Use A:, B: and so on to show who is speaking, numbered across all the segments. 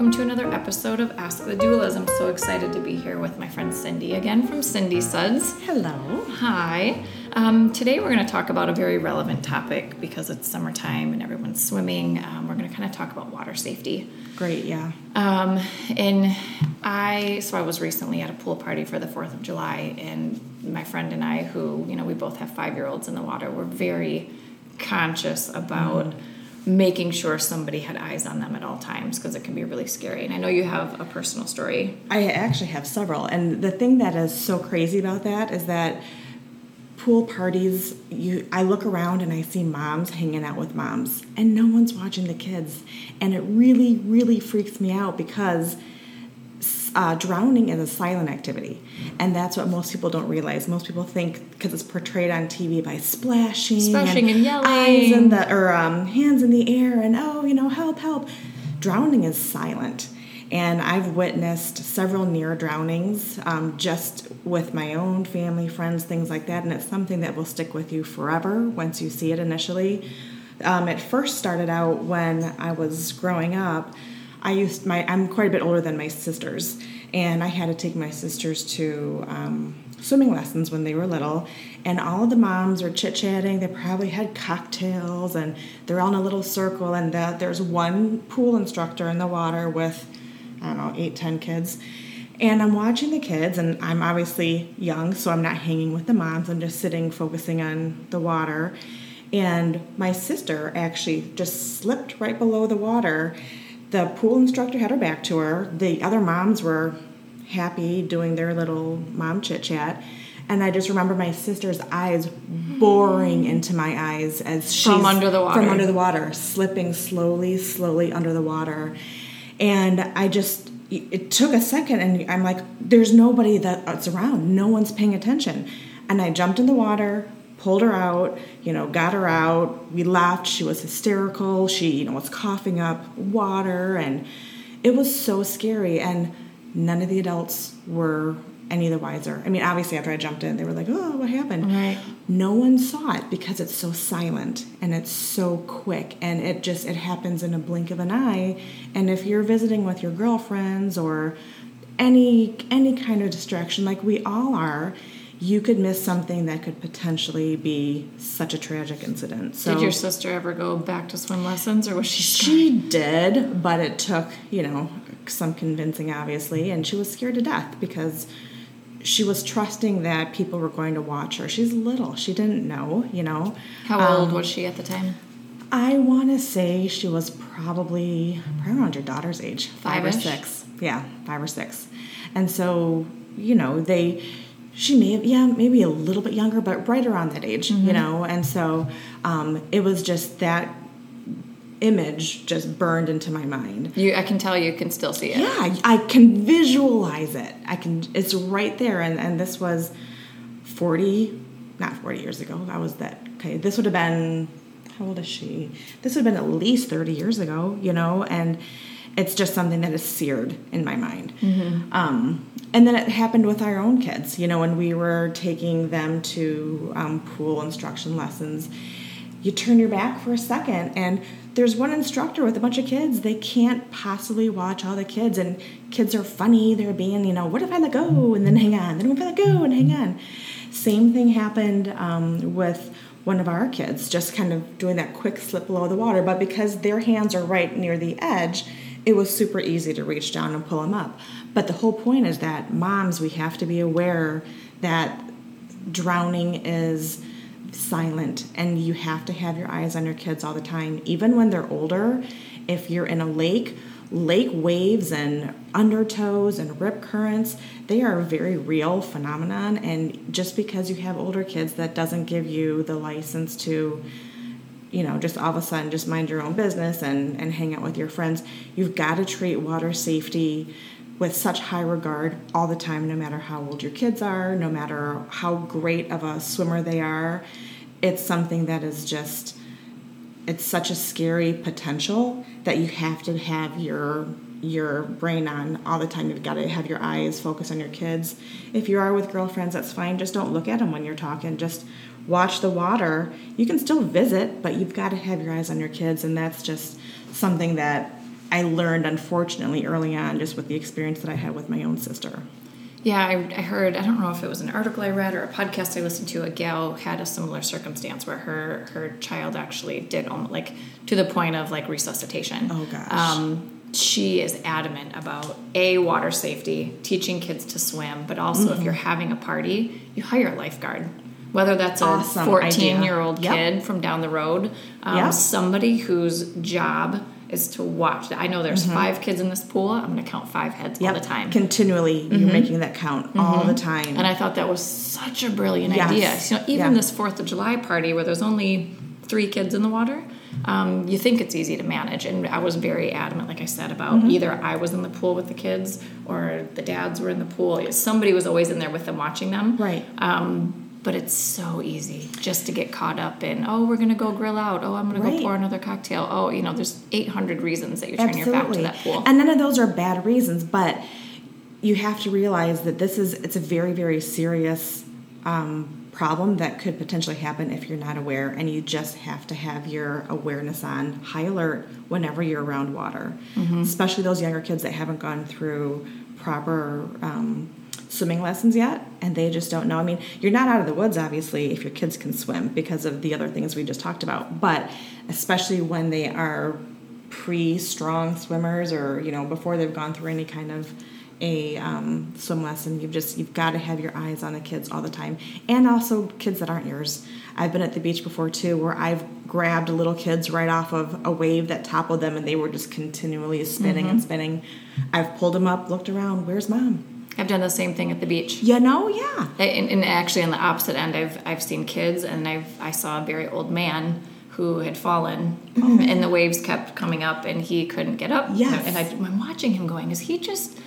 A: welcome to another episode of Ask the Doulas. I'm so excited to be here with my friend Cindy again from Cindy Suds.
B: Hello.
A: Hi. Um, today we're going to talk about a very relevant topic because it's summertime and everyone's swimming. Um, we're going to kind of talk about water safety.
B: Great, yeah.
A: Um, and I, so I was recently at a pool party for the 4th of July, and my friend and I, who, you know, we both have five year olds in the water, were very conscious about. Mm making sure somebody had eyes on them at all times because it can be really scary. And I know you have a personal story.
B: I actually have several. And the thing that is so crazy about that is that pool parties you I look around and I see moms hanging out with moms and no one's watching the kids. And it really really freaks me out because uh, drowning is a silent activity, and that's what most people don't realize. Most people think because it's portrayed on TV by splashing,
A: splashing and, and yelling,
B: eyes in the or um, hands in the air, and oh, you know, help, help. Drowning is silent, and I've witnessed several near drownings um, just with my own family, friends, things like that, and it's something that will stick with you forever once you see it initially. Um, it first started out when I was growing up. I used my I'm quite a bit older than my sisters, and I had to take my sisters to um, swimming lessons when they were little. And all of the moms are chit chatting. They probably had cocktails, and they're all in a little circle. And the, there's one pool instructor in the water with I don't know eight ten kids. And I'm watching the kids, and I'm obviously young, so I'm not hanging with the moms. I'm just sitting, focusing on the water. And my sister actually just slipped right below the water the pool instructor had her back to her. The other moms were happy doing their little mom chit chat. And I just remember my sister's eyes boring into my eyes as she's
A: from under the water.
B: From under the water, slipping slowly, slowly under the water. And I just, it took a second, and I'm like, there's nobody that's around. No one's paying attention. And I jumped in the water, pulled her out, you know, got her out. We laughed. She was hysterical. She, you know, was coughing up water and it was so scary and none of the adults were any the wiser. I mean, obviously after I jumped in, they were like, "Oh, what happened?"
A: Right.
B: No one saw it because it's so silent and it's so quick and it just it happens in a blink of an eye. And if you're visiting with your girlfriends or any any kind of distraction like we all are, you could miss something that could potentially be such a tragic incident.
A: So, did your sister ever go back to swim lessons, or was she?
B: She did, but it took you know some convincing, obviously, and she was scared to death because she was trusting that people were going to watch her. She's little; she didn't know, you know.
A: How old um, was she at the time?
B: I want to say she was probably probably around your daughter's age,
A: five
B: or six. Yeah, five or six, and so you know they she may have yeah maybe a little bit younger but right around that age mm-hmm. you know? And so um, it was just that image just burned into my mind.
A: You i can tell you can still see it.
B: Yeah I, I can visualize it. I can it's right there. And and this was 40 not 40 years ago. I was that okay this would have been how old is she? This would have been at least 30 years ago you know? And it's just something that is seared in my mind. Mm-hmm. Um, and then it happened with our own kids. You know, when we were taking them to um, pool instruction lessons, you turn your back for a second and there's one instructor with a bunch of kids. They can't possibly watch all the kids, and kids are funny. They're being, you know, what if I let go and then hang on? Then what if I let go and hang on? Same thing happened um, with one of our kids, just kind of doing that quick slip below the water. But because their hands are right near the edge, it was super easy to reach down and pull them up. But the whole point is that moms, we have to be aware that drowning is silent and you have to have your eyes on your kids all the time. Even when they're older, if you're in a lake, lake waves and undertows and rip currents, they are a very real phenomenon. And just because you have older kids, that doesn't give you the license to you know, just all of a sudden just mind your own business and, and hang out with your friends. You've got to treat water safety with such high regard all the time, no matter how old your kids are, no matter how great of a swimmer they are. It's something that is just, it's such a scary potential that you have to have your your brain on all the time. You've got to have your eyes focused on your kids. If you are with girlfriends, that's fine. Just don't look at them when you're talking. Just watch the water. You can still visit, but you've got to have your eyes on your kids, and that's just something that I learned unfortunately early on just with the experience that I had with my own sister.
A: Yeah, I, I heard. I don't know if it was an article I read or a podcast I listened to. A gal had a similar circumstance where her her child actually did almost like to the point of like resuscitation.
B: Oh, gosh.
A: Um, she is adamant about a water safety, teaching kids to swim, but also
B: Mm-hmm.
A: if you're having a party, you hire a lifeguard. Whether that's a
B: Awesome
A: 14 year old.
B: Yep.
A: kid from down the road, um,
B: Yep.
A: somebody whose job is to watch. I know there's five kids in this pool. I'm going to count five heads all
B: Mm-hmm.
A: The time.
B: Continually, you're making that count all the time.
A: And I thought that was such a brilliant
B: Yes.
A: idea. You know, even
B: Yeah.
A: this Fourth of July party where there's only three kids in the water, um, you think it's easy to manage. And I was very adamant, like I said, about
B: Mm-hmm.
A: either I was in the pool with the kids or the dads were in the pool. Somebody was always in there with them watching them.
B: Right.
A: Um, but it's so easy just to get caught up in, oh, we're going to go grill out. Oh, I'm going to
B: Right.
A: go pour another cocktail. Oh, you know, there's 800 reasons that you turn your back to that pool.
B: And none of those are bad reasons, but you have to realize that this is it's a very very serious um, problem that could potentially happen if you're not aware, and you just have to have your awareness on high alert whenever you're around water,
A: Mm-hmm.
B: especially those younger kids that haven't gone through proper. Um, swimming lessons yet and they just don't know. I mean you're not out of the woods obviously if your kids can swim because of the other things we just talked about but especially when they are pre-strong swimmers or you know before they've gone through any kind of a um, swim lesson you've just you've got to have your eyes on the kids all the time. And also kids that aren't yours. I've been at the beach before too where i've grabbed little kids right off of a wave that toppled them and they were just continually spinning and spinning. I've pulled them up looked around where's mom
A: I've done the same thing at the beach.
B: you know yeah
A: And, and actually, on the opposite end, I've I've seen kids, and I've I saw a very old man who had fallen, mm-hmm. and the waves kept coming up, and he couldn't get up.
B: Yes.
A: And I, I'm watching him, going, "Is he just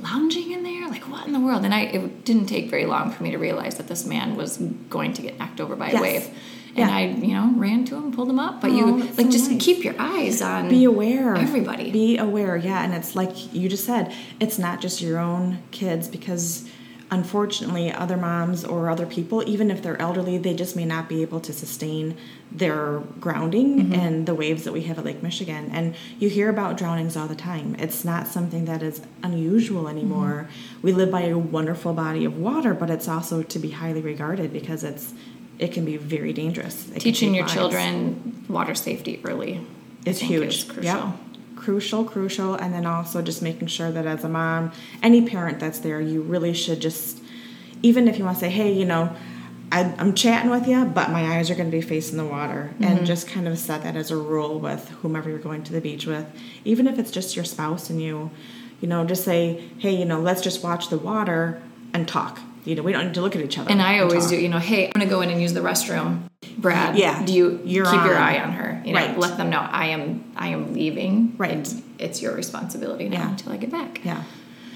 A: lounging in there? Like what in the world?" And I it didn't take very long for me to realize that this man was going to get knocked over by
B: Yes.
A: a wave. And
B: Yeah.
A: I, you know, ran to him, pulled him up. But
B: Oh,
A: you like
B: so
A: just
B: nice.
A: keep your eyes on
B: be aware
A: everybody.
B: be aware yeah and it's like you just said it's not just your own kids because unfortunately other moms or other people even if they're elderly they just may not be able to sustain their grounding mm-hmm. and the waves that we have at lake michigan and you hear about drownings all the time it's not something that is unusual anymore mm-hmm. we live by a wonderful body of water but it's also to be highly regarded because it's it can be very dangerous It
A: teaching your
B: lives
A: children water safety early.
B: Is huge.
A: is crucial.
B: Yep. Crucial, crucial, and then also just making sure that as a mom, any parent that's there, you really should just, even if you want to say, hey, you know, I, I'm chatting with you, but my eyes are going to be facing the water,
A: Mm-hmm.
B: and just kind of set that as a rule with whomever you're going to the beach with, even if it's just your spouse and you, you know, just say, hey, you know, let's just watch the water and talk. You know, we don't need to look at each other.
A: And I always do, you know, hey, I'm gonna go in and use the restroom. Brad,
B: Yeah,
A: do you
B: you're
A: keep your eye on her? You know,
B: Right.
A: let them know I am I am leaving.
B: Right.
A: and It's your responsibility now
B: Yeah.
A: until I get back.
B: Yeah.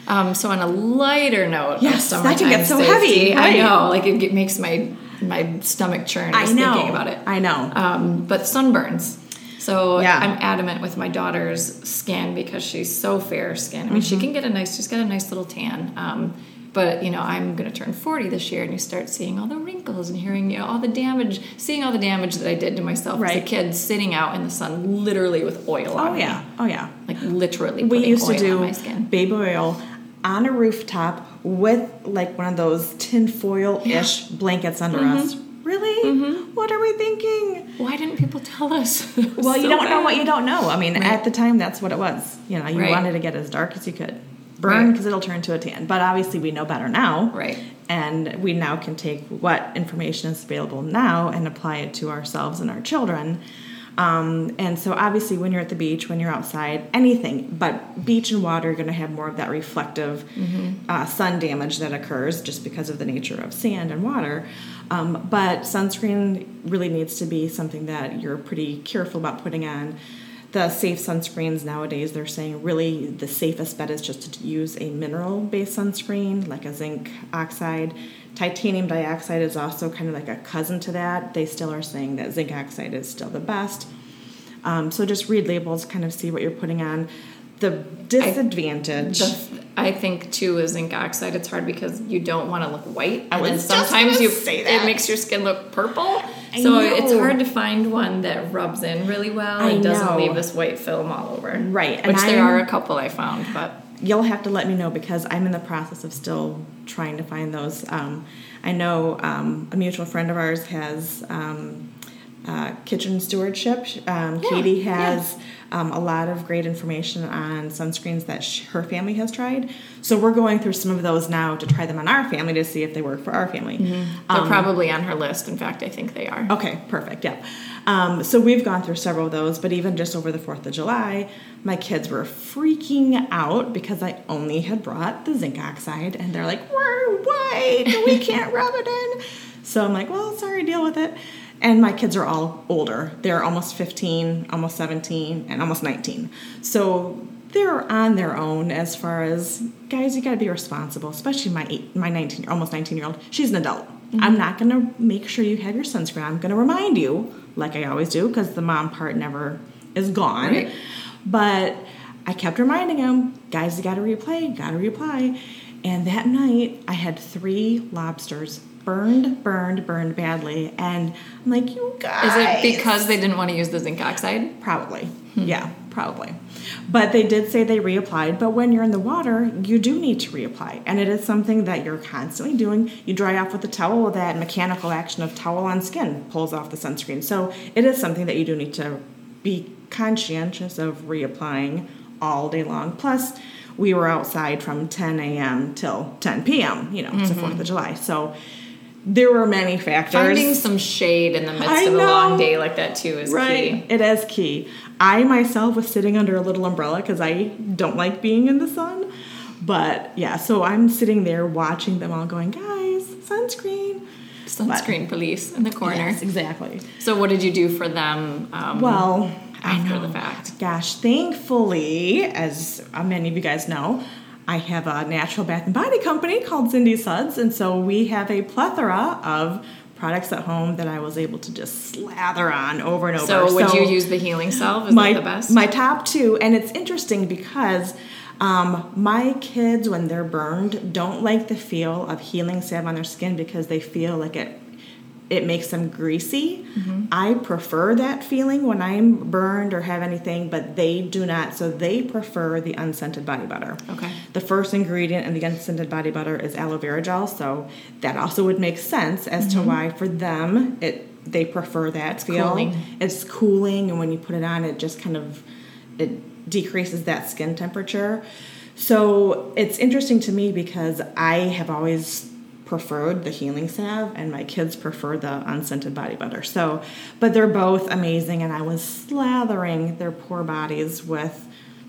A: Um, so on a lighter note,
B: Yes,
A: of
B: that can get so heavy,
A: safety, I know, like it, it makes my my stomach churn
B: I
A: just
B: know.
A: thinking about it.
B: I know.
A: Um, but sunburns. So
B: Yeah.
A: I'm adamant with my daughter's skin because she's so fair skin. I mean,
B: Mm-hmm.
A: she can get a nice, she's got a nice little tan. Um, but you know, I'm going to turn 40 this year, and you start seeing all the wrinkles and hearing you know, all the damage, seeing all the damage that I did to myself as a kid, sitting out in the sun, literally with oil on
B: oh
A: me.
B: yeah. Oh yeah.
A: like literally.
B: we used to do
A: on my skin.
B: baby oil on a rooftop with like one of those tin foil ish blankets under
A: Mm-hmm.
B: us. Really? What are we thinking?
A: Why didn't people tell us?
B: Well, you don't know what you don't know. I mean,
A: Right.
B: at the time, that's what it was. You know, you
A: Right.
B: wanted to get as dark as you could, burn
A: Right.
B: because it'll turn to a tan. But obviously, we know better now.
A: Right.
B: And we now can take what information is available now and apply it to ourselves and our children. Um, and so, obviously, when you're at the beach, when you're outside, anything, but beach and water are going to have more of that reflective uh, sun damage that occurs just because of the nature of sand and water. Um, but sunscreen really needs to be something that you're pretty careful about putting on. The safe sunscreens nowadays, they're saying really the safest bet is just to use a mineral based sunscreen like a zinc oxide. Titanium dioxide is also kind of like a cousin to that. They still are saying that zinc oxide is still the best. Um, so just read labels, kind of see what you're putting on. The disadvantage.
A: The, I think too with zinc oxide, it's hard because you don't want to look white,
B: I
A: and then
B: was just
A: sometimes
B: gonna
A: you
B: say
A: it makes your skin look purple.
B: I
A: So it's hard to find one that rubs in really well
B: I
A: and doesn't leave this white film all over.
B: Right, and
A: Which there
B: I'm-
A: are a couple I found, but
B: You'll have to let me know because I'm in the process of still trying to find those. Um, I know um, a mutual friend of ours has um, uh, kitchen stewardship. Um,
A: Yeah,
B: Katie
A: yeah.
B: Um, a lot of great information on sunscreens that sh- her family has tried. So we're going through some of those now to try them on our family to see if they work for our family.
A: they're
B: Um,
A: probably on her list. In fact, I think they are.
B: Okay, perfect. Yep. Um, so we've gone through several of those, but even just over the 4th of July, my kids were freaking out because I only had brought the zinc oxide, and they're like, we're white, we can't rub it in. So I'm like, well, sorry, deal with it. And my kids are all older. They're almost 15, almost 17, and almost 19. So they're on their own as far as guys, you got to be responsible, especially my eight, my 19, almost 19 year old. She's an adult. Mm-hmm. I'm not going to make sure you have your sunscreen. I'm going to remind you, like I always do, because the mom part never is gone.
A: Right.
B: But I kept reminding him, guys, you got to replay, got to reply. And that night, I had three lobsters burned, burned, burned badly. And I'm like, you guys.
A: Is it because they didn't want to use the zinc oxide?
B: Probably. Hmm. Yeah, probably. But they did say they reapplied. But when you're in the water, you do need to reapply. And it is something that you're constantly doing. You dry off with a towel, that mechanical action of towel on skin pulls off the sunscreen. So it is something that you do need to be conscientious of reapplying all day long. Plus, we were outside from 10 a.m. till 10 p.m., you know, it's the mm-hmm. 4th of July. So there were many factors.
A: Finding some shade in the midst
B: I
A: of a long day like that too is
B: Right.
A: key.
B: It is key. I myself was sitting under a little umbrella because I don't like being in the sun. But yeah, so I'm sitting there watching them all going, guys, sunscreen.
A: Sunscreen police in the corner.
B: Yes, exactly.
A: So what did you do for them? Um,
B: Well, I
A: after
B: know.
A: the fact.
B: Gosh, thankfully, as many of you guys know, I have a natural bath and body company called Cindy Suds, and so we have a plethora of products at home that I was able to just slather on over and over.
A: So would you use the healing salve? Is
B: my
A: that the best?
B: my top two, and it's interesting because um, my kids, when they're burned, don't like the feel of healing salve on their skin because they feel like it it makes them greasy.
A: Mm-hmm.
B: I prefer that feeling when I'm burned or have anything, but they do not. So they prefer the unscented body butter.
A: Okay.
B: The first ingredient in the unscented body butter is aloe vera gel, so that also would make sense as to why for them it they prefer that feel.
A: Mm-hmm. cooling.
B: It's cooling, and when you put it on, it just kind of it decreases that skin temperature. So it's interesting to me because I have always preferred the healing salve and my kids prefer the unscented body butter. So, but they're both amazing and I was slathering their poor bodies with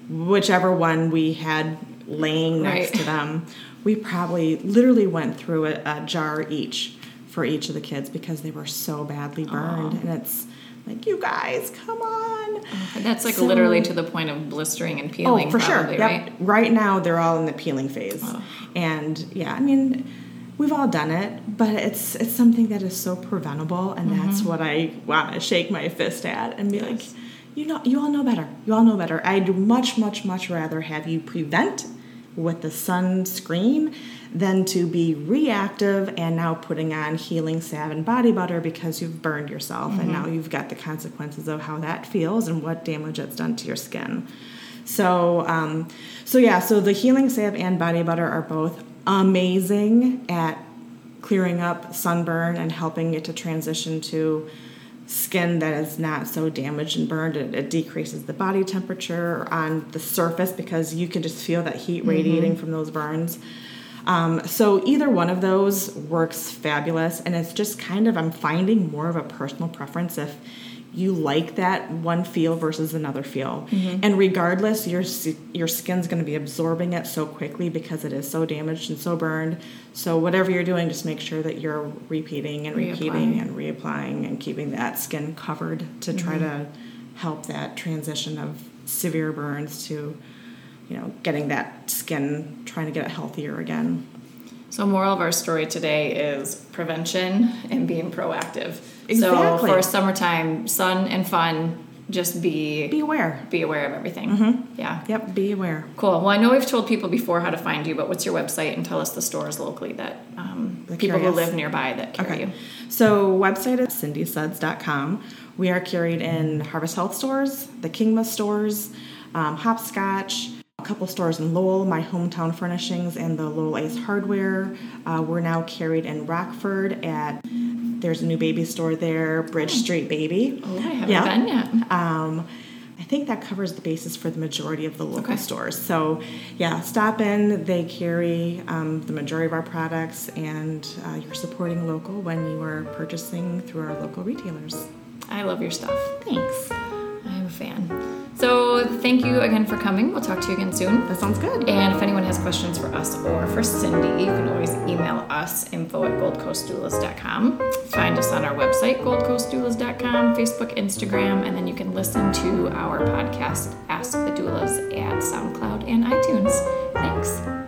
B: whichever one we had laying next
A: Right.
B: to them. We probably literally went through a, a jar each for each of the kids because they were so badly burned and it's like you guys come on
A: That's like
B: So-
A: literally to the point of blistering and oh, peeling.
B: Oh, for
A: probably,
B: sure.
A: Right.
B: Right now, they're all in the peeling phase,
A: Oh.
B: and yeah, I mean, we've all done it, but it's it's something that is so preventable, and that's
A: Mm-hmm.
B: what I want to shake my fist at and be like, you know, you all know better. You all know better. I'd much, much, much rather have you prevent with the sunscreen than to be reactive and now putting on healing salve and body butter because you've burned yourself and now you've got the consequences of how that feels and what damage it's done to your skin. So, um, so yeah, so the healing salve and body butter are both amazing at clearing up sunburn and helping it to transition to skin that is not so damaged and burned. It, it decreases the body temperature on the surface because you can just feel that heat radiating from those burns. Um, so either one of those works fabulous, and it's just kind of I'm finding more of a personal preference if you like that one feel versus another feel. Mm-hmm. And regardless, your your skin's going to be absorbing it so quickly because it is so damaged and so burned. So whatever you're doing, just make sure that you're repeating and repeating
A: Reapplying.
B: and reapplying and keeping that skin covered to try mm-hmm. to help that transition of severe burns to you know getting that skin trying to get it healthier again.
A: So, moral of our story today is prevention and being proactive.
B: Exactly.
A: So, for summertime, sun and fun, just be
B: Be aware.
A: be aware of everything. Yeah.
B: Yep, be aware.
A: Cool. Well, I know we've told people before how to find you, but what's your website and tell us the stores locally that um, people who live nearby that carry you.
B: So website is cindysuds.com. We are carried in Harvest Health stores, the Kingma stores, um, Hopscotch, couple stores in Lowell, my hometown furnishings, and the Lowell Ace Hardware. Uh, we're now carried in Rockford at there's a new baby store there, Bridge Street Baby.
A: Oh, I haven't
B: Yeah.
A: been yet.
B: Um, I think that covers the basis for the majority of the local
A: Okay.
B: stores. So, yeah, stop in. They carry um, the majority of our products, and uh, you're supporting local when you are purchasing through our local retailers.
A: I love your stuff.
B: Thanks.
A: I'm a fan. Thank you again for coming. We'll talk to you again soon.
B: That sounds good.
A: And if anyone has questions for us or for Cindy, you can always email us info at goldcoastdoulas.com. Find us on our website, goldcoastdoulas.com, Facebook, Instagram, and then you can listen to our podcast, Ask the Doulas, at SoundCloud and iTunes. Thanks.